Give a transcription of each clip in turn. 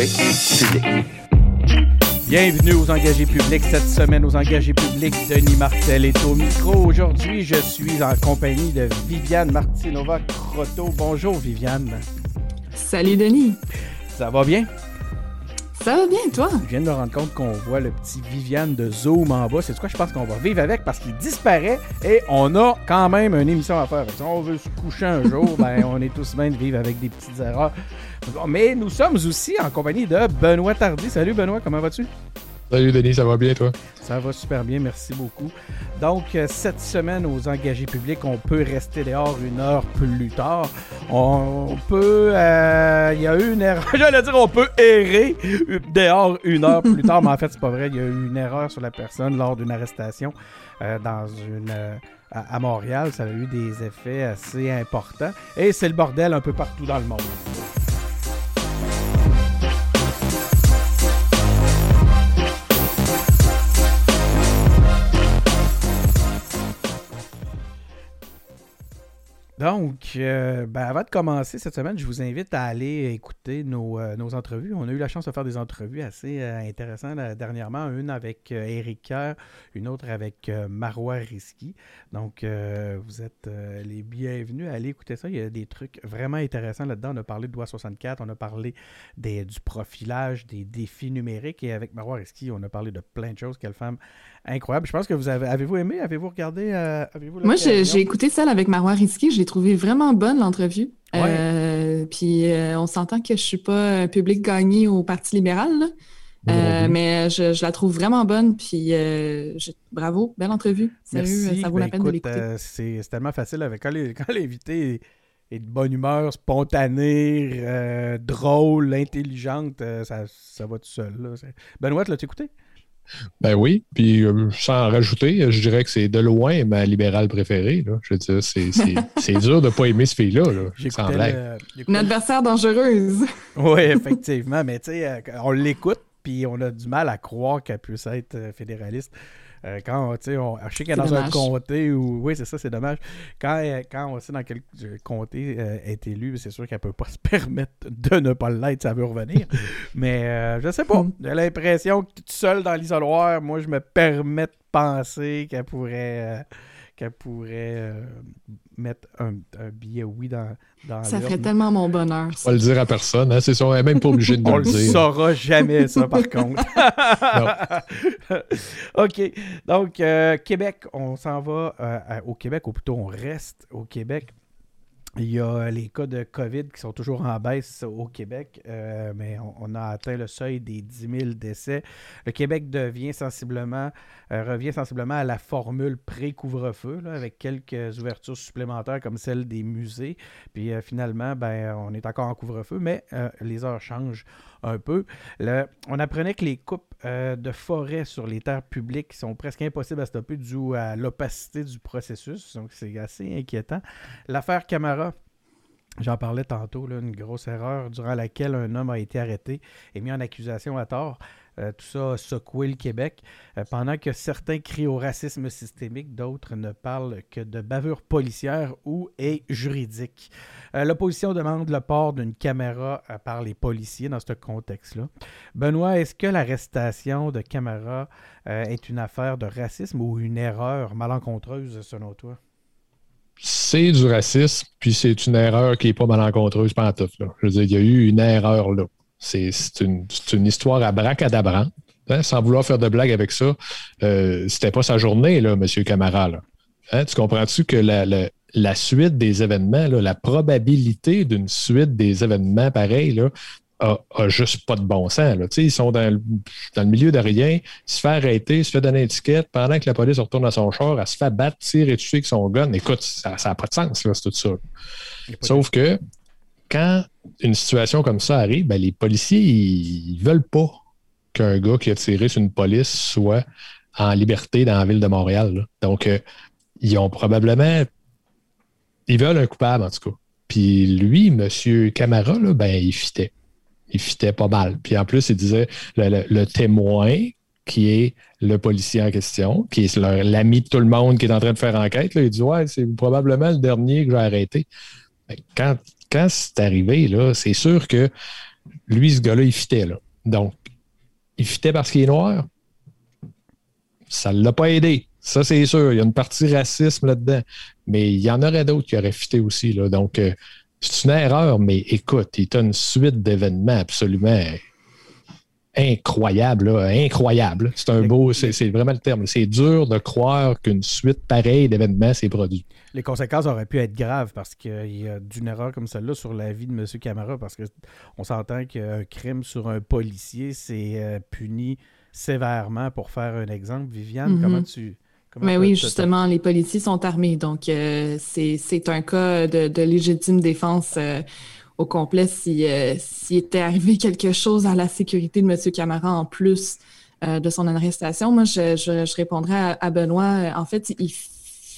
engagés publics. Bienvenue aux engagés publics. Cette semaine, aux engagés publics, Denis Martel est au micro. Aujourd'hui, je suis en compagnie de Viviane Martinova-Croteau. Bonjour, Viviane. Salut, Denis. Ça va bien? Ça va bien, toi? Je viens de me rendre compte qu'on voit le petit Viviane de Zoom en bas. C'est quoi je pense qu'on va vivre avec? Parce qu'il disparaît et on a quand même une émission à faire. Si on veut se coucher un jour, ben, on est tous bien de vivre avec des petites erreurs. Mais nous sommes aussi en compagnie de Benoît Tardy. Salut Benoît, comment vas-tu? Salut Denis, ça va bien toi? Ça va super bien, merci beaucoup. Donc, euh, cette semaine, aux engagés publics, on peut rester dehors une heure plus tard. On peut. Euh, il y a eu une erreur. J'allais dire, on peut errer dehors une heure plus tard, mais en fait, c'est pas vrai. Il y a eu une erreur sur la personne lors d'une arrestation euh, dans une. à Montréal, ça a eu des effets assez importants. Et c'est le bordel un peu partout dans le monde. Donc, euh, ben, avant de commencer cette semaine, je vous invite à aller écouter nos, euh, nos entrevues. On a eu la chance de faire des entrevues assez euh, intéressantes dernièrement. Une avec Eric Kerr, une autre avec Marois Risky. Donc, vous êtes les bienvenus à aller écouter ça. Il y a des trucs vraiment intéressants là-dedans. On a parlé de Loi 64, on a parlé des, du profilage, des défis numériques. Et avec Marois Risky, on a parlé de plein de choses. Quelle femme incroyable. Je pense que vous avez. Avez-vous aimé Avez-vous regardé avez Moi, j'ai écouté celle avec Marois Risky. Je trouvé vraiment bonne, l'entrevue. Euh, puis euh, on s'entend que je suis pas un public gagné au Parti libéral, euh, mais je, la trouve vraiment bonne. Puis bravo, belle entrevue. Sérieux, ça vaut la ben, peine de l'écouter. c'est tellement facile avec quand l'invité est de bonne humeur, spontanée, drôle, intelligente, ça, ça, va tout seul. Là. Benoît, l'as-tu écouté? Ben oui, puis euh, sans rajouter, je dirais que c'est de loin ma libérale préférée. Je veux dire, c'est dur de ne pas aimer ce fille-là. Là, Une adversaire dangereuse. oui, effectivement, mais tu sais, euh, on l'écoute, puis on a du mal à croire qu'elle puisse être euh, fédéraliste. Euh, quand, tu sais, on, je sais qu'elle est dans un comté où. Oui, c'est ça, c'est dommage. Quand, quand on sait dans quel comté euh, est élu, c'est sûr qu'elle peut pas se permettre de ne pas l'être, ça veut revenir. Mais euh, je sais pas. J'ai l'impression que toute seule dans l'isoloir, moi, je me permets de penser qu'elle pourrait qu'elle pourrait euh, mettre un, billet oui dans, dans Ça ferait tellement mon bonheur. On va le dire à personne, hein? c'est ça, on n'est même pas obligé de le dire. On le saura jamais, ça, par contre. OK. Donc, euh, Québec, on s'en va euh, au Québec, ou plutôt on reste au Québec. Il y a les cas de COVID qui sont toujours en baisse au Québec, euh, mais on, a atteint le seuil des 10 000 décès. Le Québec devient sensiblement, euh, revient sensiblement à la formule pré-couvre-feu, avec quelques ouvertures supplémentaires comme celle des musées. Puis euh, finalement, ben, on est encore en couvre-feu, mais les heures changent un peu. on apprenait que les coupes euh, de forêt sur les terres publiques sont presque impossibles à stopper dû à l'opacité du processus. Donc, c'est assez inquiétant. L'affaire Camara. J'en parlais tantôt, une grosse erreur durant laquelle un homme a été arrêté et mis en accusation à tort. Euh, tout ça a secoué le Québec. Euh, pendant que certains crient au racisme systémique, d'autres ne parlent que de bavure policière ou est juridique. Euh, l'opposition demande le port d'une caméra par les policiers dans ce contexte-là. Benoît, est-ce que l'arrestation de caméra est une affaire de racisme ou une erreur malencontreuse selon toi? c'est du racisme, puis c'est une erreur qui n'est pas malencontreuse, pas Je veux dire, il y a eu une erreur là. C'est une, une, histoire à bracadabrant. Hein, sans vouloir faire de blague avec ça, euh, c'était pas sa journée, là, M. Camara. Hein, tu comprends-tu que la, la, suite des événements, la probabilité d'une suite des événements pareils, là, a, juste pas de bon sens. Là. Ils sont dans le, dans le, milieu de rien, se fait arrêter, se fait donner une étiquette, pendant que la police retourne à son char, elle se fait battre, tirer dessus avec son gun. Écoute, ça n'a pas de sens, c'est tout ça. Sauf que quand une situation comme ça arrive, ben, les policiers, ils, veulent pas qu'un gars qui a tiré sur une police soit en liberté dans la ville de Montréal. Donc, euh, ils ont probablement. Ils veulent un coupable, en tout cas. Puis lui, M. Camara, ben, il fitait. Il fitait pas mal. Puis en plus, il disait le, témoin, qui est le policier en question, qui est l'ami de tout le monde qui est en train de faire enquête, il dit Ouais, c'est probablement le dernier que j'ai arrêté. Ben, quand quand c'est arrivé, c'est sûr que Lui, ce gars-là, il fitait. Donc, il fitait parce qu'il est noir. Ça ne l'a pas aidé. Ça, c'est sûr. Il y a une partie racisme là-dedans. Mais il y en aurait d'autres qui auraient fité aussi. Donc, euh, c'est une erreur, mais écoute, il a une suite d'événements absolument incroyable, incroyable. C'est un beau, c'est vraiment le terme. C'est dur de croire qu'une suite pareille d'événements s'est produite. Les conséquences auraient pu être graves parce qu'il y a d'une erreur comme celle-là sur la vie de M. Camara, parce qu'on s'entend qu'un crime sur un policier, c'est euh, puni sévèrement pour faire un exemple. Viviane, mm-hmm. comment tu. Mais oui, justement, les policiers sont armés, donc euh, c'est un cas de, légitime défense. Euh, au complet s'il euh, était arrivé quelque chose à la sécurité de M. Camara en plus de son arrestation. Moi, je, répondrais à, Benoît. En fait, il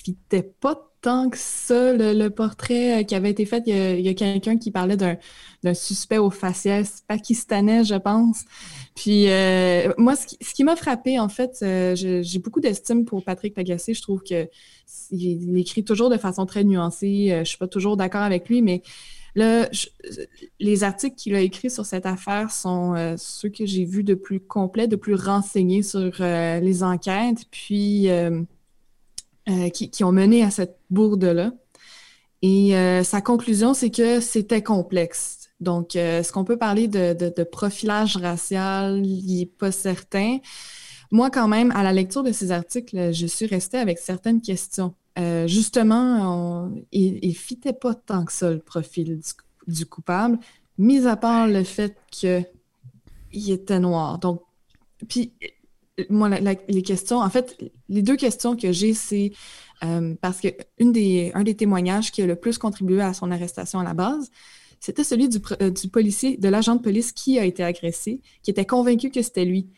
fitait pas tant que ça le, portrait euh, qui avait été fait. Il y a, quelqu'un qui parlait d'un suspect au faciès pakistanais, je pense. Puis moi, ce qui, m'a frappé, en fait, j'ai beaucoup d'estime pour Patrick Lagacé. Je trouve que il, écrit toujours de façon très nuancée. je suis pas toujours d'accord avec lui, mais Là, les articles qu'il a écrits sur cette affaire sont euh, ceux que j'ai vus de plus complets, de plus renseignés sur euh, les enquêtes, puis euh, qui, ont mené à cette bourde-là. Et sa conclusion, c'est que c'était complexe. Donc, est-ce qu'on peut parler de, profilage racial? Il n'est pas certain. Moi, quand même, à la lecture de ces articles, je suis restée avec certaines questions. Euh, justement, il ne fitait pas tant que ça le profil du, coupable, mis à part le fait qu'il était noir. Donc, puis, moi, les questions, en fait, les deux questions que j'ai, c'est euh, parce que une des, un des témoignages qui a le plus contribué à son arrestation à la base, c'était celui du, euh, du policier, de l'agent de police qui a été agressé, qui était convaincu que c'était lui.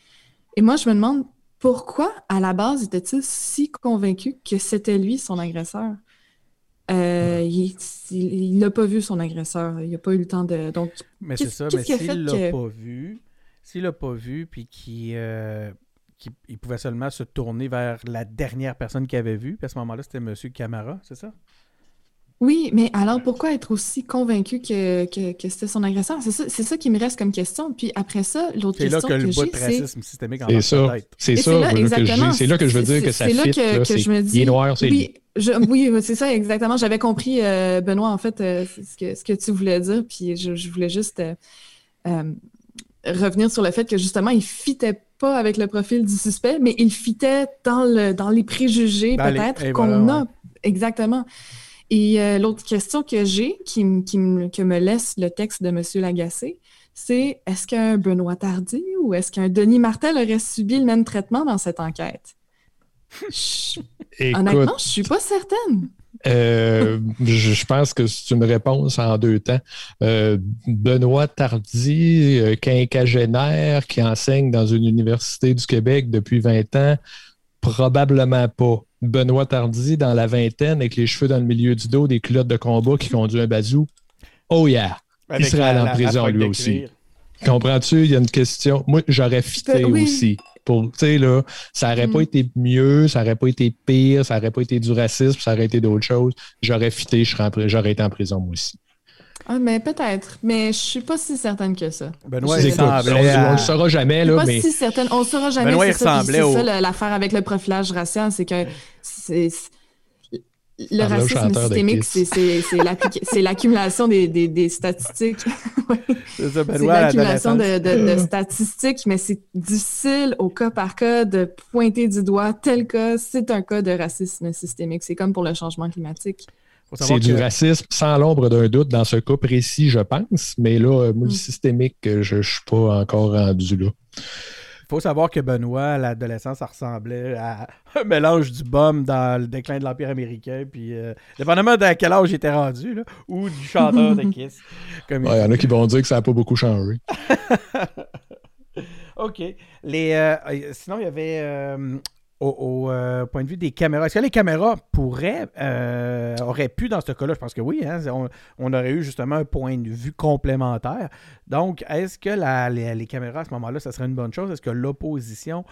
Et moi, je me demande pourquoi, à la base, était-il si convaincu que c'était lui son agresseur? Euh, il n'a pas vu son agresseur. Il n'a pas eu le temps de. Donc, mais c'est ça, mais s'il l'a pas vu, s'il l'a pas vu, puis qu'il euh, pouvait seulement se tourner vers la dernière personne qu'il avait vue, puis à ce moment-là, c'était M. Camara, c'est ça? Oui, mais alors pourquoi être aussi convaincu que, que, c'était son agresseur? C'est ça, ça, qui me reste comme question. Puis après ça, l'autre question que, que j'ai, c'est... systémique en C'est ça, c'est ça. C'est là, que je veux dire que ça fit. C'est là que, je me dis... Il est noir, c'est oui, oui, c'est ça, exactement. J'avais compris, euh, Benoît, en fait, euh, ce, que, ce que tu voulais dire. Puis je, voulais juste euh, revenir sur le fait que, justement, il fitait pas avec le profil du suspect, mais il fitait dans, le, dans les préjugés, peut-être, qu'on a. Exactement. Et euh, l'autre question que j'ai, qui, que me laisse le texte de M. Lagacé, c'est est-ce qu'un Benoît Tardy ou est-ce qu'un Denis Martel aurait subi le même traitement dans cette enquête? honnêtement, je suis pas certaine. Euh, je pense que c'est une réponse en deux temps. Euh, Benoît Tardy, quinquagénaire, qui enseigne dans une université du Québec depuis 20 ans, probablement pas. Benoît Tardy dans la vingtaine avec les cheveux dans le milieu du dos, des culottes de combat qui conduit un bazou. Oh yeah! il serait allé en prison lui aussi. Comprends-tu? Il y a une question. Moi, j'aurais fité aussi. Pour, là, ça n'aurait pas mm. été mieux, ça n'aurait pas été pire, ça n'aurait pas été du racisme, ça aurait été d'autres choses. J'aurais fité, j'aurais été en prison moi aussi. Ah, mais peut-être. Mais je suis pas si certaine que ça. Benoît, il ressemblait. On ne le saura jamais. Là, je suis pas si certaine. On ne saura jamais. Benoît, il ressemblait. C'est ça l'affaire avec le profilage racial, c'est que c'est. Le racisme systémique, c'est l'accumulation des, des, des, statistiques. c'est l'accumulation de, de, statistiques, mais c'est difficile au cas par cas de pointer du doigt tel cas, c'est un cas de racisme systémique. C'est comme pour le changement climatique. C'est du racisme sans l'ombre d'un doute dans ce cas précis, je pense. Mais là, moi, mm. systémique, je ne suis pas encore rendu là. Il faut savoir que Benoît, à l'adolescence, ça ressemblait à un mélange du bum dans le déclin de l'Empire américain, puis euh, dépendamment de quel âge il était rendu, là, ou du chanteur de Kiss. Il y en a qui vont dire que ça n'a pas beaucoup changé. OK. Les, euh, sinon, il y avait euh, au, euh, point de vue des caméras. Est-ce que les caméras pourraient, euh, auraient pu dans ce cas-là? Je pense que oui. Hein, on, aurait eu justement un point de vue complémentaire. Donc, est-ce que les, caméras à ce moment-là, ça serait une bonne chose? Est-ce que l'opposition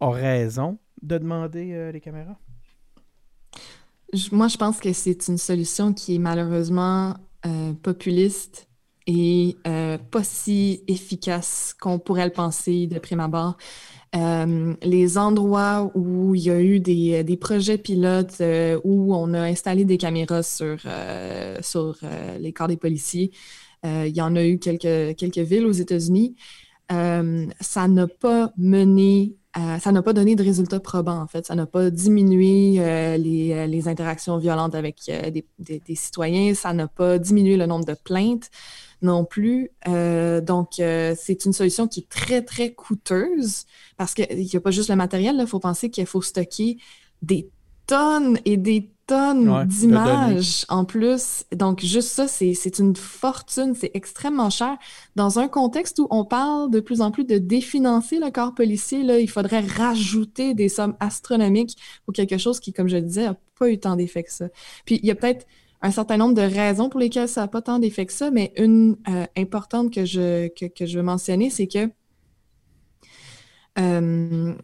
a raison de demander euh, les caméras? Moi, je pense que c'est une solution qui est malheureusement populiste et pas si efficace qu'on pourrait le penser de prime abord. Les endroits où il y a eu des, projets pilotes où on a installé des caméras sur, sur les corps des policiers, il y en a eu quelques, quelques villes aux États-Unis. ça n'a pas mené euh, ça n'a pas donné de résultats probants, en fait. Ça n'a pas diminué euh, les, euh, interactions violentes avec des, citoyens. Ça n'a pas diminué le nombre de plaintes non plus. donc, c'est une solution qui est très, très coûteuse parce qu'il n'y a pas juste le matériel. Il faut penser qu'il faut stocker des tonnes et des tonnes d'images en plus. Donc, juste ça, c'est une fortune, c'est extrêmement cher. Dans un contexte où on parle de plus en plus de définancer le corps policier, là, il faudrait rajouter des sommes astronomiques pour quelque chose qui, comme je le disais, n'a pas eu tant d'effet que ça. Puis, il y a peut-être un certain nombre de raisons pour lesquelles ça n'a pas tant d'effet que ça, mais une euh, importante que je, que, je veux mentionner, c'est que euh,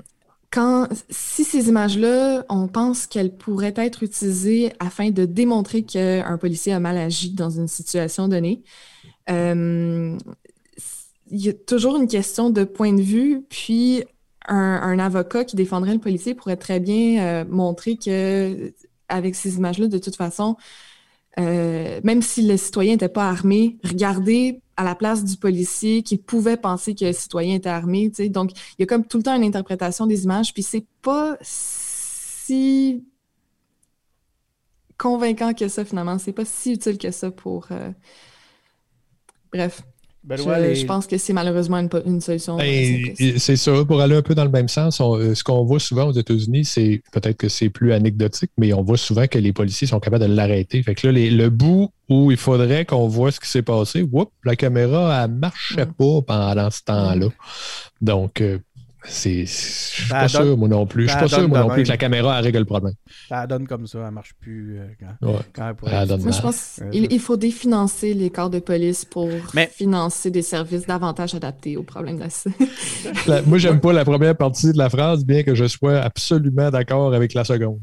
si ces images-là, on pense qu'elles pourraient être utilisées afin de démontrer qu'un policier a mal agi dans une situation donnée, euh, il y a toujours une question de point de vue, puis un, avocat qui défendrait le policier pourrait très bien montrer que avec ces images-là, de toute façon, euh, même si le citoyen n'était pas armé, regardez à la place du policier qui pouvait penser que le citoyen était armé. Donc, il y a comme tout le temps une interprétation des images, puis c'est pas si convaincant que ça, finalement. C'est pas si utile que ça pour. Euh, bref. Je, pense que c'est malheureusement une, solution. Ben, c'est ça. Pour aller un peu dans le même sens, euh, ce qu'on voit souvent aux États-Unis, c'est peut-être que c'est plus anecdotique, mais on voit souvent que les policiers sont capables de l'arrêter. Fait que là, le bout où il faudrait qu'on voit ce qui s'est passé. Oups, la caméra, elle marchait pas pendant ce temps-là. Donc, euh, c'est, je suis pas sûr, moi non plus. Je suis pas sûr, moi non plus, que la caméra règle le problème. Ça donne comme ça, elle marche plus euh, quand, elle pourrait. Moi, je pense qu'il faut définancer les corps de police pour financer des services davantage adaptés aux problèmes de Moi, j'aime pas la première partie de la phrase, bien que je sois absolument d'accord avec la seconde.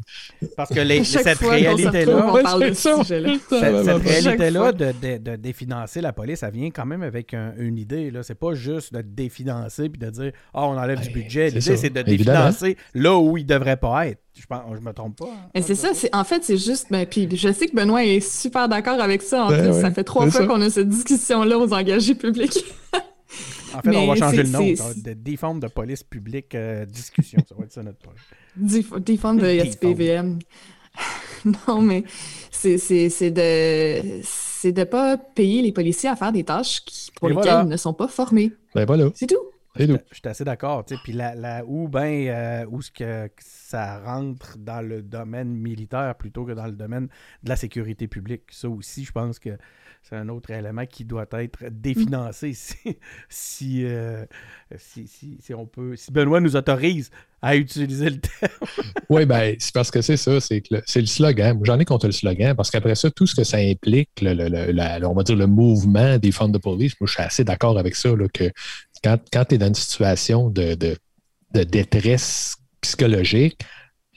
Parce que cette réalité-là, cette, réalité-là de, de, définancer la police, ça vient quand même avec une idée. Là. C'est pas juste de définancer puis de dire, ah, oh, on enlève du budget. L'idée, c'est de définancer là où il ne devrait pas être. Je pense, je me trompe pas. Hein. c'est ça. En fait, c'est juste. Ben, puis je sais que Benoît est super d'accord avec ça. En ben ça fait trois fois qu'on a cette discussion-là aux engagés publics. en fait, on va changer le nom. de défendre de police publique euh, discussion. Ça va être ça notre projet. Défendre de SPVM. non, mais c'est de c'est de pas payer les policiers à faire des tâches qui, pour lesquelles ils ne sont pas formés. Ben voilà. C'est tout. Je suis assez d'accord. Puis là, où, ben, euh, où ce que ça rentre dans le domaine militaire plutôt que dans le domaine de la sécurité publique. Ça aussi, je pense que c'est un autre élément qui doit être définancé si, euh, si, si, si, on peut. Si Benoît nous autorise à utiliser le terme. oui, ben, c'est parce que c'est ça, c'est que c'est le slogan. J'en ai contre le slogan parce qu'après ça, tout ce que ça implique, le, on va dire le mouvement des fonds de police, moi, je suis assez d'accord avec ça, que quand, quand tu es dans une situation de, détresse psychologique,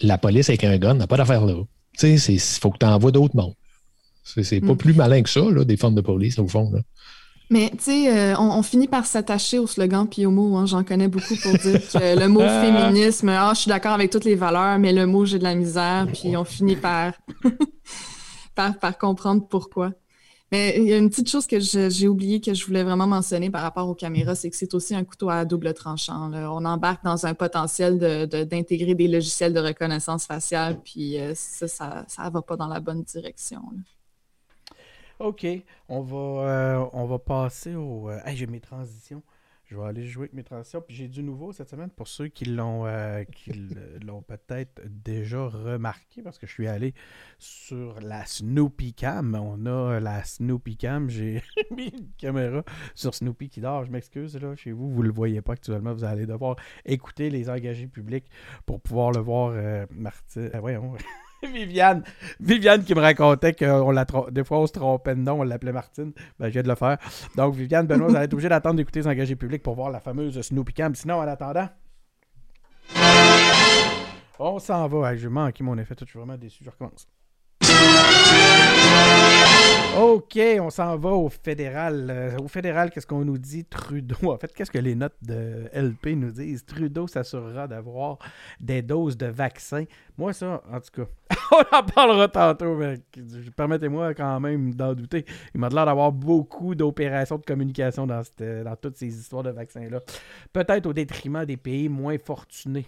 la police avec un gun n'a pas d'affaire là. Tu sais, il faut que tu envoies d'autres mondes. C'est pas mm. plus malin que ça, là, des fonds de police, au fond. Là. Mais tu sais, euh, on, finit par s'attacher au slogan puis au mot. Hein. J'en connais beaucoup pour dire que le mot féminisme, ah, je suis d'accord avec toutes les valeurs, mais le mot j'ai de la misère, puis on finit par, par, par comprendre pourquoi. Mais il y a une petite chose que j'ai oublié que je voulais vraiment mentionner par rapport aux caméras, c'est que c'est aussi un couteau à double tranchant. On embarque dans un potentiel d'intégrer des logiciels de reconnaissance faciale, puis euh, ça, ça ne va pas dans la bonne direction. OK, on va, euh, on va passer au... Euh, j'ai mes transitions. Je vais aller jouer avec mes transitions. Puis j'ai du nouveau cette semaine pour ceux qui l'ont euh, qui l'ont peut-être déjà remarqué parce que je suis allé sur la Snoopy Cam. On a la Snoopy Cam. J'ai mis une caméra sur Snoopy qui dort. Je m'excuse là chez vous. Vous ne le voyez pas actuellement. Vous allez devoir écouter les engagés publics pour pouvoir le voir. Martin. Voyons. Viviane, Viviane qui me racontait que la des fois on se trompait de nom, on l'appelait Martine. Ben, je viens de le faire. Donc, Viviane, Benoît, vous allez être obligé d'attendre d'écouter les engagés publics pour voir la fameuse Snoopy Cam. Sinon, en attendant, on s'en va. J'ai manqué mon effet. Je suis vraiment déçu. Je recommence. OK, on s'en va au fédéral. Euh, au fédéral, qu'est-ce qu'on nous dit? Trudeau? En fait, qu'est-ce que les notes de LP nous disent? Trudeau s'assurera d'avoir des doses de vaccins. Moi, ça, en tout cas, on en parlera tantôt, mais permettez-moi quand même d'en douter. Il m'a l'air d'avoir beaucoup d'opérations de communication dans, dans toutes ces histoires de vaccins-là. Peut-être au détriment des pays moins fortunés.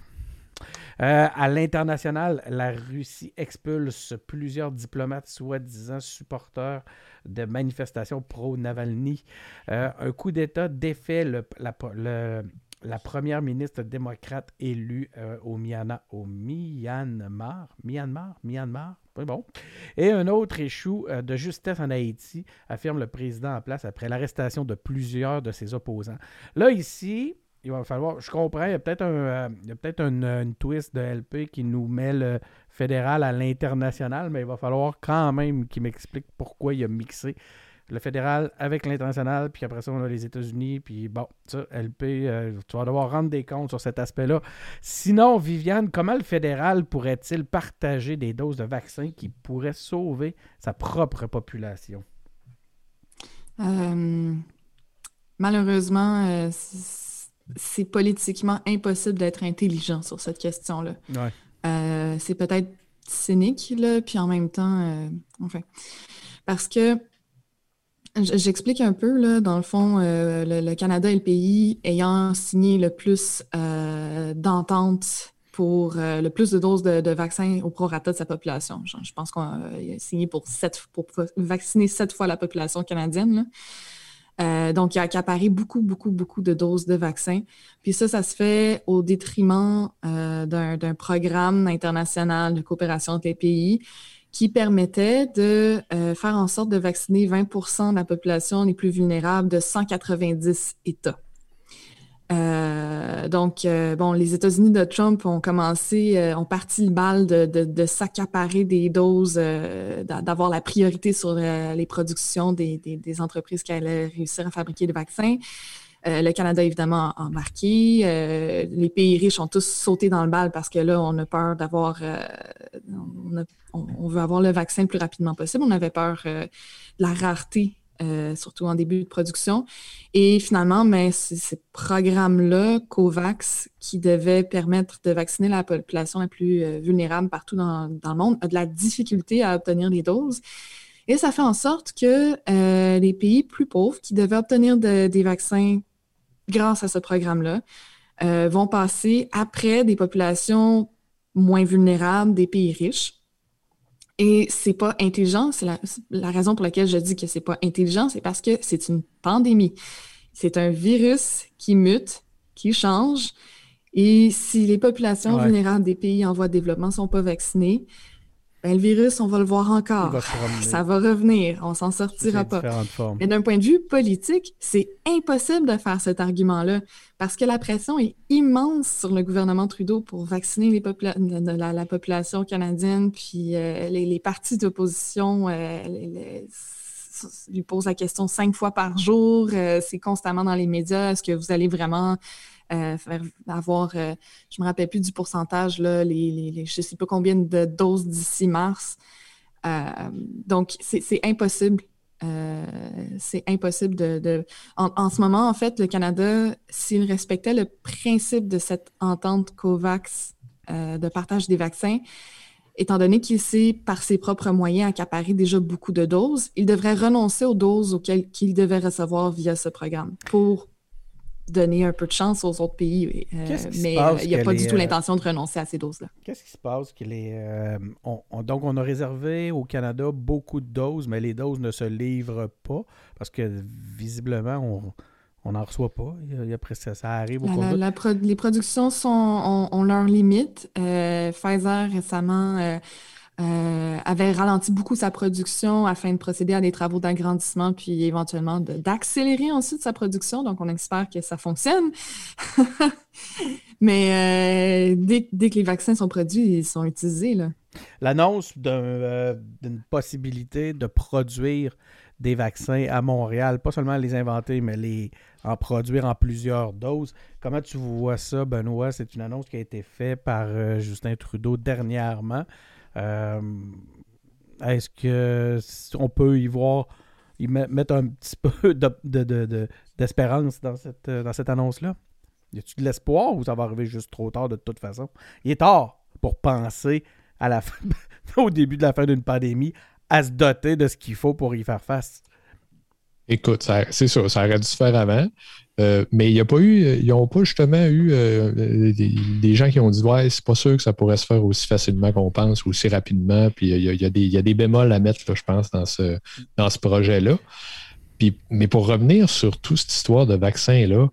Euh, à l'international, la Russie expulse plusieurs diplomates soi-disant supporters de manifestations pro-Navalny. Euh, un coup d'État défait la, première ministre démocrate élue euh, au, Myanmar, Myanmar. Myanmar? Et un autre échoue de justesse en Haïti, affirme le président en place après l'arrestation de plusieurs de ses opposants. Là, ici, il va falloir. Je comprends, il y a peut-être un, euh, peut une, twist de LP qui nous met le fédéral à l'international, mais il va falloir quand même qu'il m'explique pourquoi il a mixé le fédéral avec l'international, puis après ça, on a les États-Unis, puis bon, ça, LP, euh, tu vas devoir rendre des comptes sur cet aspect-là. Sinon, Viviane, comment le fédéral pourrait-il partager des doses de vaccins qui pourraient sauver sa propre population? Euh, malheureusement, c'est politiquement impossible d'être intelligent sur cette question-là. Euh, c'est peut-être cynique, là, puis en même temps, euh, enfin, parce que j'explique un peu, là, dans le fond, euh, le, Canada est le pays ayant signé le plus d'ententes pour le plus de doses de, vaccins au prorata de sa population. Je, pense qu'on a signé pour, sept, pour vacciner sept fois la population canadienne. Là. Euh, donc, il a accaparé beaucoup, beaucoup, beaucoup de doses de vaccins. Puis ça, ça se fait au détriment euh, d'un programme international de coopération entre les pays qui permettait de euh, faire en sorte de vacciner 20% de la population les plus vulnérables de 190 États. Euh, donc, euh, bon, les États-Unis de Trump ont commencé, euh, ont parti le bal de, de, s'accaparer des doses, d'avoir la priorité sur les productions des, des, entreprises qui allaient réussir à fabriquer des vaccins. le Canada, évidemment, a embarqué. les pays riches ont tous sauté dans le bal parce que là, on a peur d'avoir... On, on, veut avoir le vaccin le plus rapidement possible. On avait peur de la rareté euh, surtout en début de production. Et finalement, mais ces programmes-là, COVAX, qui devaient permettre de vacciner la population la plus euh, vulnérable partout dans, le monde, a de la difficulté à obtenir des doses. Et ça fait en sorte que euh, les pays plus pauvres qui devaient obtenir des vaccins grâce à ce programme-là vont passer après des populations moins vulnérables des pays riches. Et c'est pas intelligent. C'est la, raison pour laquelle je dis que c'est pas intelligent, c'est parce que c'est une pandémie. C'est un virus qui mute, qui change. Et si les populations vulnérables des pays en voie de développement sont pas vaccinées, ben, le virus, on va le voir encore. ça va revenir. On s'en sortira pas. Mais d'un point de vue politique, c'est impossible de faire cet argument-là parce que la pression est immense sur le gouvernement Trudeau pour vacciner les la, population canadienne, puis euh, les, partis d'opposition euh, lui posent la question cinq fois par jour. Euh, c'est constamment dans les médias. Est-ce que vous allez vraiment faire, avoir, euh, je me rappelle plus du pourcentage, là, les, je ne sais pas combien de doses d'ici mars. Euh, donc, c'est impossible. c'est impossible de... En, ce moment, en fait, le Canada, s'il respectait le principe de cette entente COVAX de partage des vaccins, étant donné qu'il sait par ses propres moyens accaparer déjà beaucoup de doses, il devrait renoncer aux doses qu'il devait recevoir via ce programme pour donner un peu de chance aux autres pays. Euh, mais euh, il n'y a pas du tout euh, l'intention de renoncer à ces doses-là. Qu'est-ce qui se passe? Que les, donc, on a réservé au Canada beaucoup de doses, mais les doses ne se livrent pas parce que visiblement, on n'en reçoit pas. Il y a, ça, ça arrive au la, Les productions sont, ont, leurs limites. Pfizer récemment euh, avait ralenti beaucoup sa production afin de procéder à des travaux d'agrandissement, puis éventuellement d'accélérer ensuite sa production. Donc, on espère que ça fonctionne. Mais euh, dès, que les vaccins sont produits, ils sont utilisés. L'annonce euh, d'une possibilité de produire des vaccins à Montréal, pas seulement les inventer, mais les en produire en plusieurs doses. Comment tu vois ça, Benoît? C'est une annonce qui a été faite par Justin Trudeau dernièrement. Euh, est-ce que on peut y voir, y mettre un petit peu d'espérance dans cette, dans cette annonce-là? Y a-tu de l'espoir ou ça va arriver juste trop tard de toute façon? Il est tard pour penser au début de la fin d'une pandémie à se doter de ce qu'il faut pour y faire face. Écoute, c'est ça, ça aurait dû se faire avant. Euh, mais il n'y a pas eu, ils n'ont pas justement eu euh, des, gens qui ont dit Ouais, c'est pas sûr que ça pourrait se faire aussi facilement qu'on pense, aussi rapidement. Puis il y, a, des bémols à mettre, je pense, dans ce, dans ce projet-là. Puis, mais pour revenir sur toute cette histoire de vaccin-là,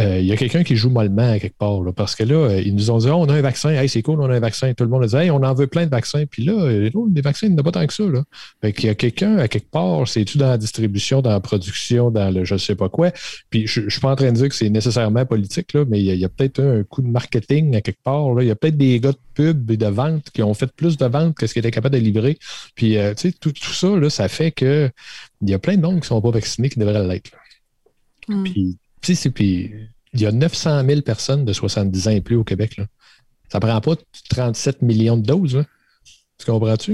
euh, il y a quelqu'un qui joue mollement à quelque part. parce que là, euh, ils nous ont dit oh, on a un vaccin, hey, c'est cool, on a un vaccin. Tout le monde a dit hey, on en veut plein de vaccins. Puis là, euh, des vaccins, il n'y en a pas tant que ça. Là. Fait y a quelqu'un à quelque part, c'est-tu dans la distribution, dans la production, dans le je ne sais pas quoi? Puis je ne suis pas en train de dire que c'est nécessairement politique, là, mais il y a, peut-être un coup de marketing à quelque part. Il y a peut-être des gars de pub et de vente qui ont fait plus de ventes que ce qu'ils étaient capables de livrer. Puis, tu sais, tout, ça, là, ça fait que il y a plein de monde qui ne sont pas vaccinés qui devraient l'être. Puis puis il y a 900 000 personnes de 70 ans et plus au Québec. Là. Ça prend pas 37 millions de doses. Tu comprends-tu?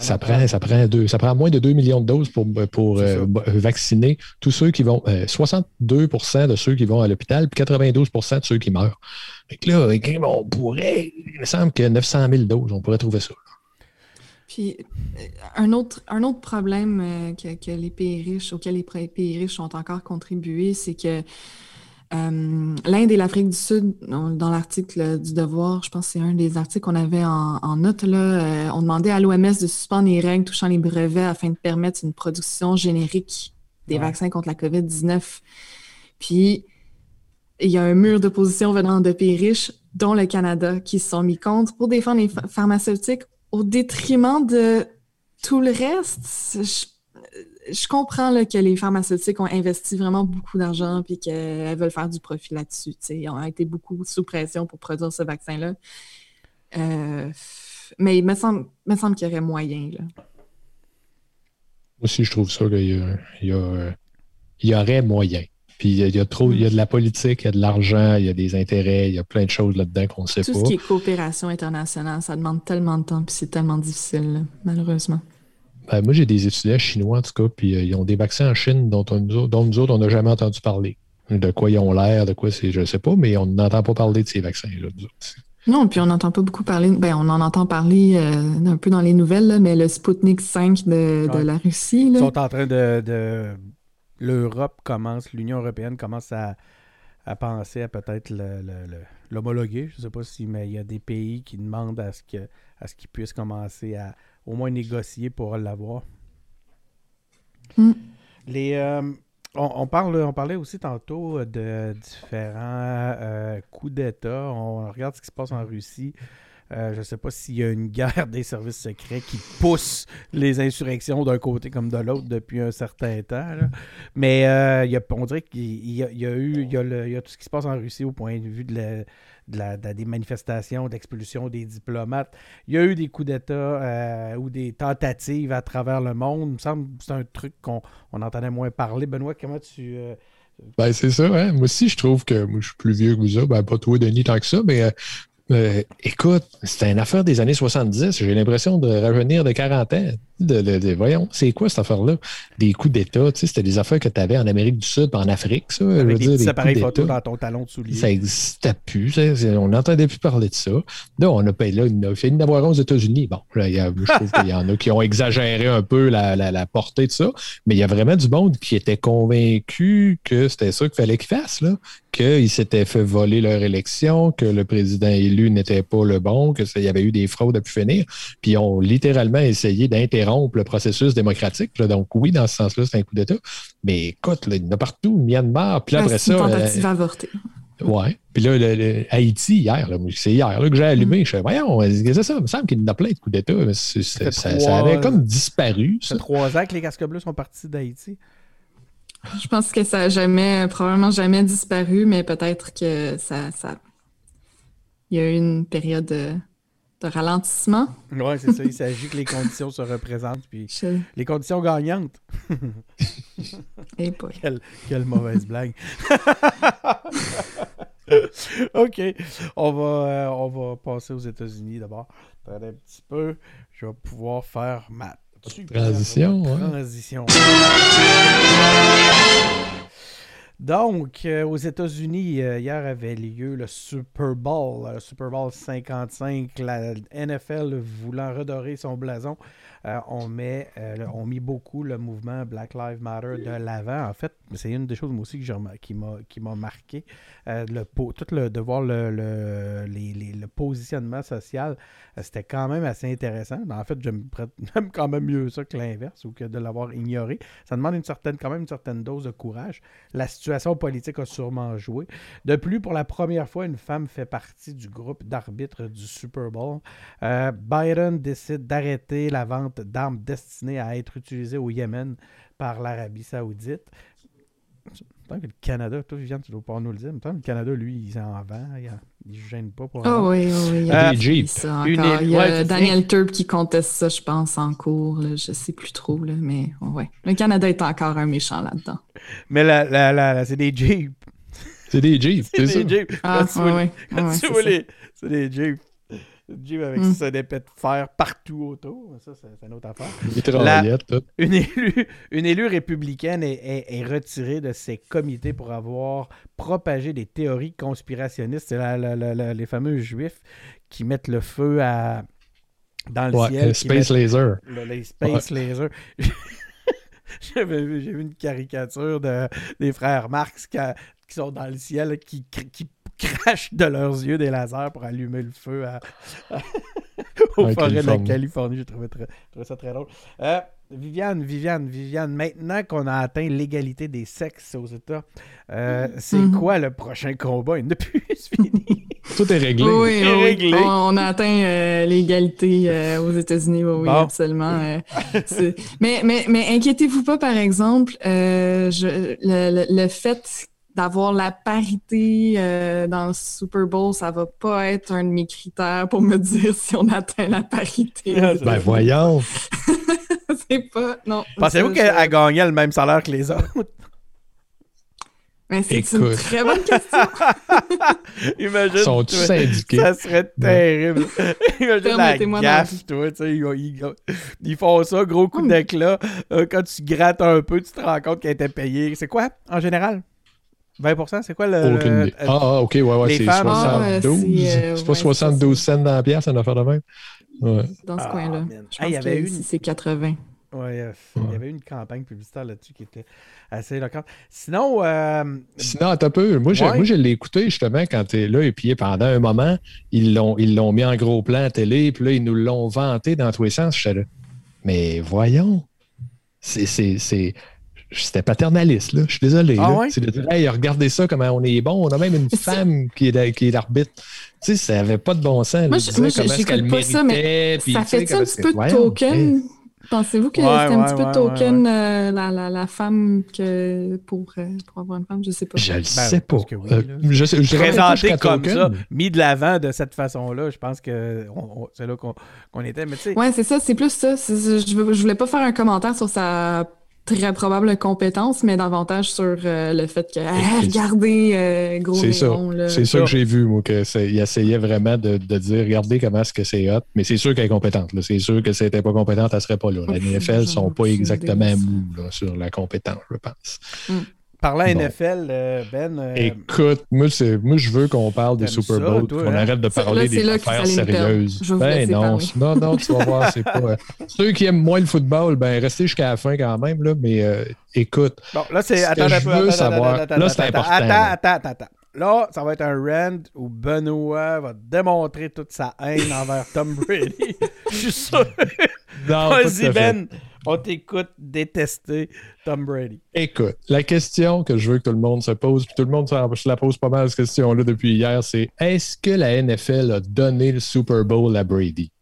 ça, prend, ça, prend deux, ça prend moins de 2 millions de doses pour, pour euh, vacciner tous ceux qui vont. 62% euh, de ceux qui vont à l'hôpital, puis 92% de ceux qui meurent. Fait là, on pourrait. Il me semble que 900 000 doses, on pourrait trouver ça. Puis, euh, un autre, un autre problème euh, que, les pays riches, auquel les pays riches ont encore contribué, c'est que euh, l'Inde et l'Afrique du Sud, dans l'article du Devoir, je pense que c'est un des articles qu'on avait en, note, là, ont demandé à l'OMS de suspendre les règles touchant les brevets afin de permettre une production générique des vaccins contre la COVID-19. Puis, il y a un mur d'opposition venant de pays riches, dont le Canada, qui se sont mis contre pour défendre les pharmaceutiques au détriment de tout le reste. Je, comprends que les pharmaceutiques ont investi vraiment beaucoup d'argent et qu'elles veulent faire du profit là-dessus. Ils ont été beaucoup sous pression pour produire ce vaccin-là. Euh, mais il me semble, qu'il y aurait moyen. Moi aussi, je trouve ça qu'il y, y, aurait moyen. Puis il y, a, trop, il y a de la politique, il y a de l'argent, il y a des intérêts, il y a plein de choses là-dedans qu'on ne sait pas. Tout ce qui est coopération internationale, ça demande tellement de temps, puis c'est tellement difficile, malheureusement. Ben, moi, j'ai des étudiants chinois, en tout cas, puis euh, ils ont des vaccins en Chine dont, dont nous autres, on n'a jamais entendu parler. De quoi ils ont l'air, de quoi c'est, je ne sais pas, mais on n'entend pas parler de ces vaccins-là, Non, puis on n'entend pas beaucoup parler. Ben, on en entend parler euh, un peu dans les nouvelles, mais le Sputnik 5 de, la Russie. Ils sont en train de l'Europe commence, l'Union européenne commence à, penser à peut-être l'homologuer. Je ne sais pas si, mais il y a des pays qui demandent à ce que à ce qu'ils puissent commencer à au moins négocier pour l'avoir. Hmm. Les, euh, on, parle, on parlait aussi tantôt de différents euh, coups d'État. On regarde ce qui se passe en Russie. Euh, je ne sais pas s'il y a une guerre des services secrets qui pousse les insurrections d'un côté comme de l'autre depuis un certain temps. Mais euh, a, on dirait qu'il y, a, eu y a, tout ce qui se passe en Russie au point de vue de, des manifestations, d'expulsion des diplomates. Il y a eu des coups d'État euh, ou des tentatives à travers le monde. Il me semble que c'est un truc qu'on entendait moins parler. Benoît, comment tu... Ben, c'est ça, hein? Moi aussi, je trouve que moi, je suis plus vieux que vous Ben, pas toi, Denis, tant que ça, mais écoute, c'était une affaire des années 70. J'ai l'impression de revenir de 40 De, voyons, c'est quoi cette affaire-là? Des coups d'État, tu sais, c'était des affaires que tu avais en Amérique du Sud, en Afrique, ça. Avec des petits appareils photo dans ton talon de soulier. Ça n'existait plus. on n'entendait plus parler de ça. Là, on a payé là, il a fait d'avoir aux États-Unis. Bon, là, il y a, je trouve qu'il y en a qui ont exagéré un peu la, la, portée de ça, mais il y a vraiment du monde qui était convaincu que c'était ça qu'il fallait qu'ils fassent, là qu'ils s'étaient fait voler leur élection, que le président élu n'était pas le bon, qu'il y avait eu des fraudes à pu finir. Puis ils ont littéralement essayé d'interrompre le processus démocratique. Donc oui, dans ce sens-là, c'est un coup d'État. Mais écoute, il y en a partout, Myanmar, puis après ça... Une tentative euh, avortée. Ouais. Puis là, Haïti, hier, c'est hier que j'ai allumé. Mm. Je fais, voyons, c'est ça? Il me semble qu'il y en a plein de coups d'État. Ça, ça, avait comme disparu. Ça fait trois ans que les casques bleus sont partis d'Haïti. Je pense que ça n'a jamais, probablement jamais disparu, mais peut-être que ça, ça, il y a eu une période de, ralentissement. Oui, c'est ça. Il s'agit que les conditions se représentent, puis les conditions gagnantes. Et quelle, quelle, mauvaise blague. OK. On va, euh, on va passer aux États-Unis d'abord. Attendez un petit peu. Je vais pouvoir faire ma transition. Transition. Donc, euh, aux États-Unis, euh, hier avait lieu le Super Bowl, le Super Bowl 55, la NFL voulant redorer son blason. Euh, on, met, on mis beaucoup le mouvement Black Lives Matter de l'avant. En fait, c'est une des choses moi aussi que qui m'a marqué. le, tout le, de voir le, le, positionnement social, c'était quand même assez intéressant. En fait, j'aime quand même mieux ça que l'inverse ou que de l'avoir ignoré. Ça demande une certaine, quand même une certaine dose de courage. Situation politique a sûrement joué. De plus, pour la première fois, une femme fait partie du groupe d'arbitres du Super Bowl. Euh, Biden décide d'arrêter la vente d'armes destinées à être utilisées au Yémen par l'Arabie saoudite. Tant que le Canada, toi Viviane, tu dois pas nous le dire, mais tant que le Canada, lui, il en vend, il ne gêne pas pour. Oh oui, oui, il y a des Ça il y a Daniel Turp qui conteste ça, je pense, en cours. Je je sais plus trop, là, mais ouais. Le Canada est encore un méchant là-dedans. Mais la, la, la, c'est des Jeeps. C'est des Jeeps, c'est ça. Des Jeeps. Ah, ouais, ouais. C'est des Jeeps. Jeep avec mm. ça d'épée de fer partout autour. Ça, c'est une autre affaire. une, élue, une élue républicaine est, retirée de ses comités pour avoir propagé des théories conspirationnistes. C'est les fameux juifs qui mettent le feu à, dans le ciel. Space Laser. les Space Laser. J'ai vu, une caricature de, des frères Marx qui, sont dans le ciel, qui, qui crachent de leurs yeux des lasers pour allumer le feu à, aux forêts de la Californie. J'ai trouvé, ça très drôle. Euh, Viviane, Viviane, Viviane, maintenant qu'on a atteint l'égalité des sexes aux États, euh, c'est mhm. quoi le prochain combat? Il n'est plus fini. Tout est réglé. Oui, réglé. On, a atteint euh, l'égalité aux États-Unis, oui, absolument. mais mais, mais inquiétez-vous pas, par exemple, je, le, le, fait d'avoir la parité euh, dans le Super Bowl, ça va pas être un de mes critères pour me dire si on atteint la parité. ben voyons! c'est pas... Non. Pensez-vous qu'elle a gagné le même salaire que les autres? Mais c'est une très bonne question. Imagine. Sont tous syndiqués? Ça serait terrible. Imagine la gaffe, toi. Ils, ils, font ça, gros coup d'éclat. Euh, quand tu grattes un peu, tu te rends compte qu'elle était payée. C'est quoi, en général? 20% c'est quoi le. ah, ah, ok, ouais, ouais, c'est 72. Euh, c'est pas 72 cents dans la pièce, une affaire de même? Ouais. Dans ce ah, coin-là. Je pense y une... c'est 80. Ouais, il y avait une campagne publicitaire là-dessus qui était assez éloquente. Sinon. Euh... Sinon, attends peu. Moi, je, je l'ai écouté justement quand tu es là, et puis pendant un moment, ils l'ont mis en gros plan à télé, puis là, ils nous l'ont vanté dans tous les sens. Je là. Mais voyons. C'est c'était paternaliste, là. Je suis désolé. Ah C'est de dire, hey, regardez ça, comment on est bon. On a même une femme qui est, qui est l'arbitre. Tu sais, ça n'avait pas de bon sens. Moi, je, comment est-ce qu'elle méritait. Ça, mais ça fait un petit peu de token? Pensez-vous que c'est un petit peu token euh, la, la, la, femme que pour, euh, pour avoir une femme, je sais pas. Je ne ben, sais pas. Euh, je, je Présenté comme ça, mis de l'avant de cette façon-là, je pense que c'est là qu'on était. Mais oui, c'est ça, c'est plus ça. Je, je voulais pas faire un commentaire sur sa très probable compétence, mais davantage sur euh, le fait que regardez, euh, gros C'est ça. C'est ça que j'ai vu, moi, qu'il essayait vraiment de, dire regardez comment est-ce que c'est hot, mais c'est sûr qu'elle est compétente. C'est sûr que si elle n'était pas compétente, elle ne serait pas là. Les NFL ne sont pas exactement mous sur la compétence, je pense. Mm. Parlant NFL, euh, Ben. Euh, Écoute, moi, moi, je veux qu'on parle des Super Bowls, qu'on hein? arrête de parler des affaires sérieuses. Ben non, non, non, tu vas voir, c'est pas. Ceux qui aiment moins le football, ben restez jusqu'à la fin quand même, là, mais euh, écoute. Bon, là, c'est. Attends, je veux savoir. Là, c'est important. Attends, attends, attends. Là, ça va être un rand où Benoît va démontrer toute sa haine envers Tom Brady. Je suis sûr. Vas-y, Ben. On t'écoute détester Tom Brady. Écoute, la question que je veux que tout le monde se pose, puis tout le monde se la pose pas mal cette question-là depuis hier, c'est est-ce que la NFL a donné le Super Bowl à Brady?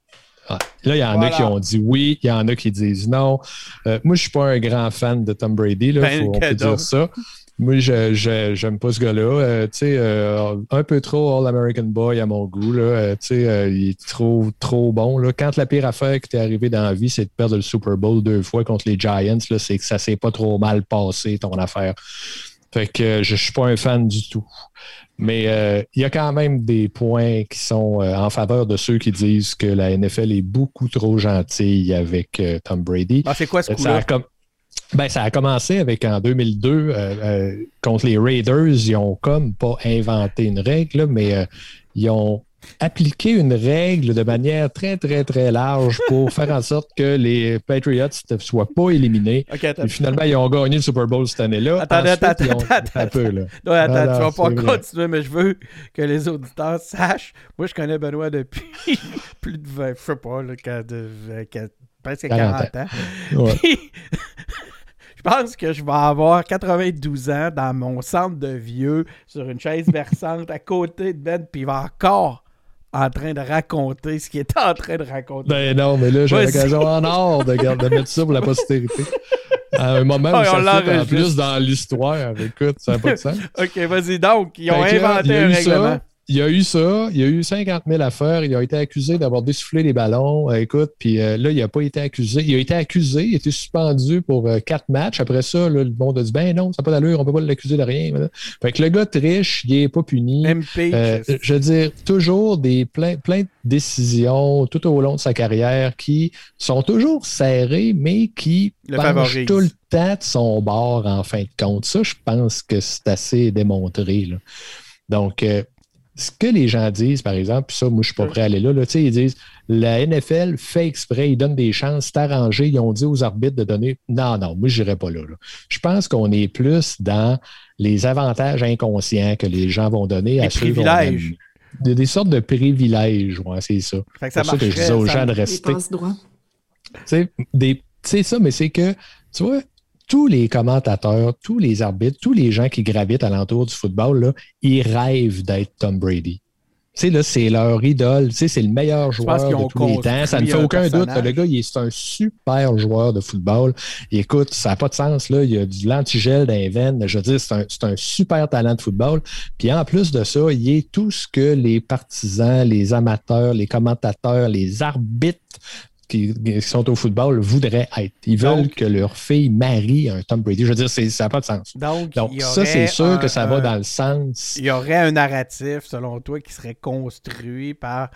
Ah, là, il y en a qui ont dit oui, il y en a qui disent non. Euh, moi, je suis pas un grand fan de Tom Brady, là, ben, faut, on peut dire ça. Moi, je j'aime pas ce gars-là. Euh, tu sais, euh, un peu trop All-American Boy à mon goût. Là. Euh, tu sais, il est trop, trop bon. Là. Quand la pire affaire qui t'est arrivée dans la vie, c'est de perdre le Super Bowl deux fois contre les Giants, c'est que ça s'est pas trop mal passé, ton affaire. Fait que je ne suis pas un fan du tout. Mais euh, il y a quand même des points qui sont euh, en faveur de ceux qui disent que la NFL est beaucoup trop gentille avec euh, Tom Brady. Ah, c'est quoi ce a, ben, ça a commencé avec en 2002 contre les Raiders. Ils ont comme pas inventé une règle, mais ils ont appliquer une règle de manière très, très, très large pour faire en sorte que les Patriots ne soient pas éliminés. Et finalement, ils ont gagné le Super Bowl cette année-là. Attends, attends, attends, attends. Peu, là. Non, attends, tu vas pas continuer, mais je veux que les auditeurs sachent. Moi, je connais Benoît depuis plus de 20, je sais pas, là, de, presque 40, ans. Je pense que je vais avoir 92 ans dans mon centre de vieux sur une chaise versante à côté de Ben, puis il va encore en train de raconter ce qu'il est en train de raconter. Ben non, mais là, j'ai l'occasion en or de, de, mettre ça pour la postérité. À un moment où ça fait en plus dans l'histoire. Écoute, ça n'a pas de sens. OK, vas-y. Donc, ils ont inventé un règlement il y a eu ça, il y a eu 50 000 affaires, il a été accusé d'avoir dessoufflé les ballons. Euh, écoute, puis euh, là, il n'a pas été accusé. Il a été accusé, il a été suspendu pour euh, quatre matchs. Après ça, le monde a dit ben non, ça n'a pas d'allure, on ne peut pas l'accuser de rien. Fait que le gars triche, il n'est pas puni. je veux dire, toujours des plein, plein de décisions tout au long de sa carrière qui sont toujours serrées, mais qui penchent tout le temps de son bord en fin de compte. Ça, je pense que c'est assez démontré. Là. Donc, ce que les gens disent, par exemple, puis ça, moi, je suis pas prêt à aller là, là ils disent la NFL fait exprès, ils donnent des chances, c'est arrangé, ils ont dit aux arbitres de donner. Non, non, moi, je n'irai pas là, Je pense qu'on est plus dans les avantages inconscients que les gens vont donner à ceux privilèges. Des, des sortes de privilèges, ouais, c'est ça. c'est ça que je disais aux gens de rester. C'est ça, mais c'est que, tu vois, tous les commentateurs, tous les arbitres, tous les gens qui gravitent alentour du football, là, ils rêvent d'être Tom Brady. Tu sais, c'est leur idole. Tu c'est le meilleur joueur de tous les temps. Ça ne fait aucun doute. Le gars, il est un super joueur de football. écoute, ça n'a pas de sens. Là. Il y a du lentigel dans les veines. Je veux dire, c'est un, un, super talent de football. Puis en plus de ça, il est tout ce que les partisans, les amateurs, les commentateurs, les arbitres qui, sont au football voudraient être. Ils veulent que leur fille marie un Tom Brady. Je veux dire, ça n'a pas de sens. Donc, ça, c'est sûr que ça va dans le sens. Il y aurait un narratif, selon toi, qui serait construit par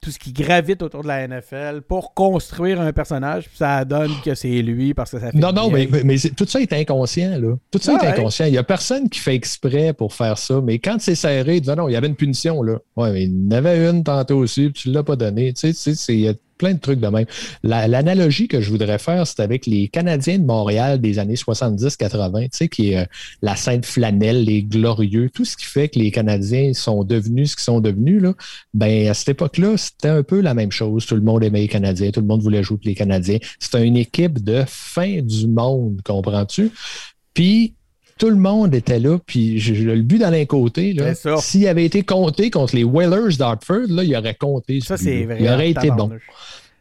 tout ce qui gravite autour de la NFL pour construire un personnage, puis ça donne que c'est lui parce que ça fait. Non, non, mais, mais, tout ça est inconscient, là. Tout ça est inconscient. Il n'y a personne qui fait exprès pour faire ça, mais quand c'est serré, non, non, il y avait une punition, là. Ouais, mais il y en avait une tantôt aussi, puis tu ne l'as pas donné. Tu sais, c'est plein de trucs de même. L'analogie que je voudrais faire, c'est avec les Canadiens de Montréal des années 70-80, tu sais, qui est euh, la Sainte Flanelle, les Glorieux, tout ce qui fait que les Canadiens sont devenus ce qu'ils sont devenus, là, ben, à cette époque-là, c'était un peu la même chose. Tout le monde aimait les Canadiens, tout le monde voulait jouer pour les Canadiens. C'était une équipe de fin du monde, comprends-tu? Puis, tout le monde était là, puis le but d'Alain Côté, s'il avait été compté contre les Whalers d'Hartford, là, il aurait compté. Ça, c'est vrai. Il aurait été bon.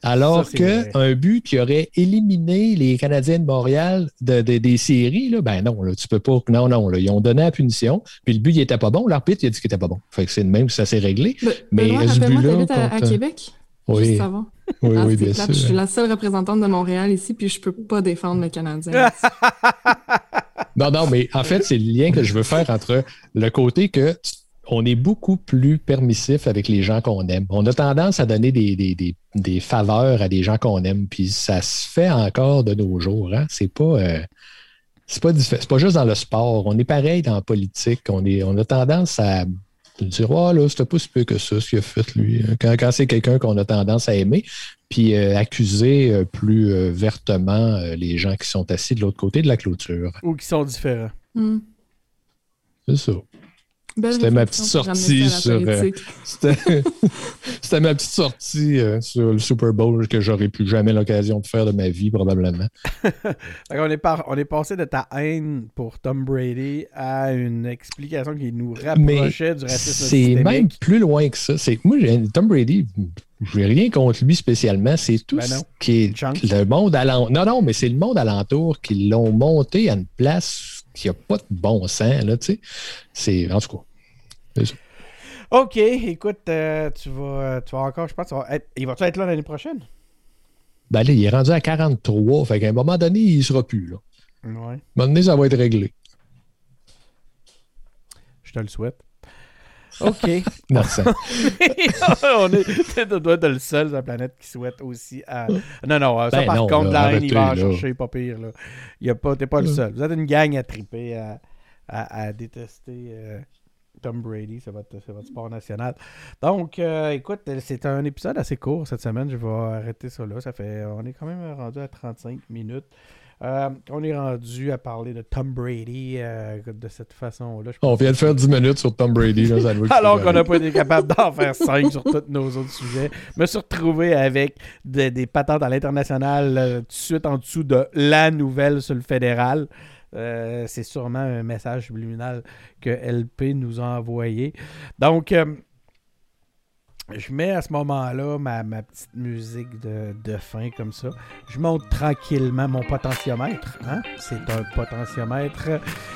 Alors qu'un but qui aurait éliminé les Canadiens de Montréal de, des séries, là, ben non, là, tu peux pas. Non, non, là, ils ont donné la punition, puis le but, il était pas bon. L'arbitre, il a dit qu'il était pas bon. Fait que c'est le même, ça s'est réglé. mais ce but-là. À, à, Québec? Oui. Oui, oui, bien sûr. Je suis la seule représentante de Montréal ici, puis je peux pas défendre le Canadien. non, non, mais en fait, c'est le lien que je veux faire entre le côté que on est beaucoup plus permissif avec les gens qu'on aime. On a tendance à donner des, faveurs à des gens qu'on aime, puis ça se fait encore de nos jours. Hein? C'est pas. Euh, c'est pas, pas juste dans le sport. On est pareil dans la politique. On, est, on a tendance à dire Oh là, c'était pas si peu que ça ce qu'il a fait lui. Quand, quand c'est quelqu'un qu'on a tendance à aimer, puis euh, accuser euh, plus euh, vertement les gens qui sont assis de l'autre côté de la clôture. Ou qui sont différents. Hmm. C'est ça. C'était ma petite sortie sur. C'était ma petite sortie sur le Super Bowl que j'aurais plus jamais l'occasion de faire de ma vie, probablement. on, est on est passé de ta haine pour Tom Brady à une explication qui nous rapprochait du racisme C'est même plus loin que ça. Moi, Tom Brady, je n'ai rien contre lui spécialement. C'est tout ben ce qui est le monde alentour. Non, non, mais c'est le monde alentour qui l'ont monté à une place qui n'a pas de bon sens. Là, tu sais. C'est, en tout cas, OK, écoute, euh, tu, vas, tu vas encore, je pense, il va-tu être là l'année prochaine? Ben là, il est rendu à 43, fait qu'à un moment donné, il ne sera plus là. Ouais. À un moment donné, ça va être réglé. Je te le souhaite. OK. Merci. on est, doit être le seul sur la planète qui souhaite aussi à... Non, non, ça Ben par non, contre, là, la haine, il va en chercher, pas pire. Là. Il y a pas, t'es pas le seul. Vous êtes une gang à triper, à, à, à détester euh, Tom Brady, c'est votre, c'est votre sport national. Donc, euh, écoute, c'est un épisode assez court cette semaine. Je vais arrêter ça là. Ça fait, on est quand même rendu à 35 minutes. Euh, on est rendu à parler de Tom Brady euh, de cette façon-là. On vient de faire 10 minutes sur Tom Brady. Là, ça alors qu'on n'a pas été capable d'en faire 5 sur tous nos autres sujets. Je me suis retrouvé avec de- des patentes à l'international euh, tout de suite en dessous de la nouvelle sur le fédéral. C'est sûrement un message subliminal que LP nous a envoyé. Donc, euh, je mets à ce moment-là ma, ma petite musique de, de fin comme ça. Je monte tranquillement mon potentiomètre. Hein? C'est un potentiomètre.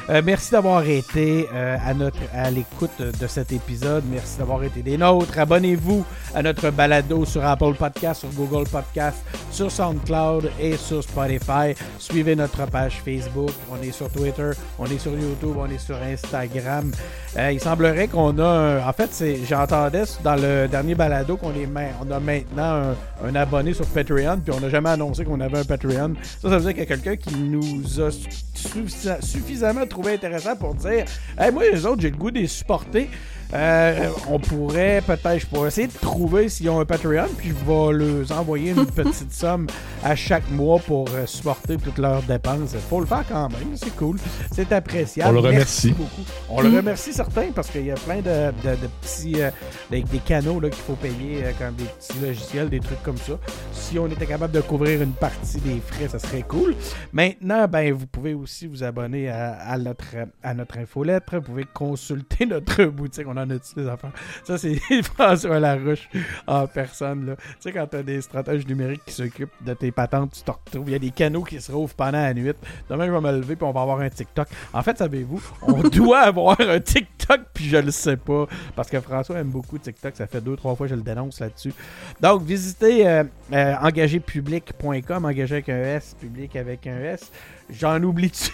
Euh, merci d'avoir été euh, à, notre, à l'écoute de cet épisode. Merci d'avoir été des nôtres. Abonnez-vous à notre balado sur Apple Podcast, sur Google Podcast, sur SoundCloud et sur Spotify. Suivez notre page Facebook. On est sur Twitter, on est sur YouTube, on est sur Instagram. Euh, il semblerait qu'on a un... En fait, j'entendais dans le balado qu'on est ma- on a maintenant un, abonné sur Patreon, puis on n'a jamais annoncé qu'on avait un Patreon. Ça, ça veut dire qu'il y a quelqu'un qui nous a suffi- suffisamment trouvé intéressant pour dire Hey, moi, les autres, j'ai le goût de les supporter. Euh, on pourrait peut-être, je pourrais essayer de trouver s'ils ont un Patreon, puis je vais leur envoyer une petite somme à chaque mois pour euh, supporter toutes leurs dépenses. Faut le faire quand même, c'est cool, c'est appréciable. On le Merci remercie. beaucoup. On le remercie certains parce qu'il y a plein de, de- de petits euh, des, des canaux là, qu'il faut payer, euh, comme des petits logiciels, des trucs comme ça. Si on était capable de couvrir une partie des frais, ça serait cool. Maintenant, ben, vous pouvez aussi vous abonner à, à notre, à notre infolettre. Vous pouvez consulter notre boutique. On en a toutes les affaires. Ça, c'est François Larouche en personne. Là. Tu sais, quand tu as des stratèges numériques qui s'occupent de tes patentes, tu te retrouves. Il y a des canaux qui se rouvrent pendant la nuit. Demain, je vais me lever puis on va avoir un TikTok. En fait, savez-vous, on doit avoir un TikTok puis je le sais pas. Parce que François aime beaucoup TikTok. Ça fait deux, trois fois que je le dénonce là-dessus. Donc, visitez euh, euh, engagépublic.com, engagé avec un S, public avec un S. J'en oublie-tu?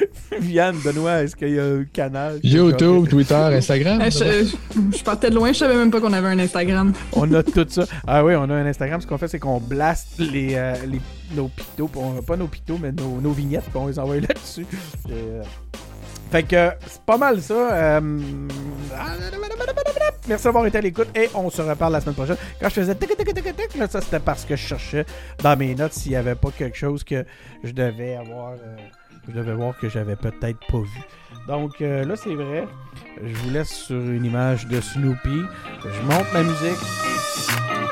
Vianne, Benoît, est-ce qu'il y a un canal? YouTube, Twitter, Instagram? Euh, je, je partais de loin, je savais même pas qu'on avait un Instagram. On a tout ça. Ah oui, on a un Instagram. Ce qu'on fait, c'est qu'on blaste les, euh, les- nos puis on- Pas nos pictos, mais nos, nos vignettes. Puis on les envoie là-dessus. Euh, Fait que c'est pas mal ça. euh, Merci d'avoir été à l'écoute et on se reparle la semaine prochaine. Quand je faisais tic tic tic tic tic, là, ça c'était parce que je cherchais dans mes notes s'il n'y avait pas quelque chose que je devais avoir. euh, je devais voir que j'avais peut-être pas vu. Donc euh, là c'est vrai. Je vous laisse sur une image de Snoopy. Je monte ma musique.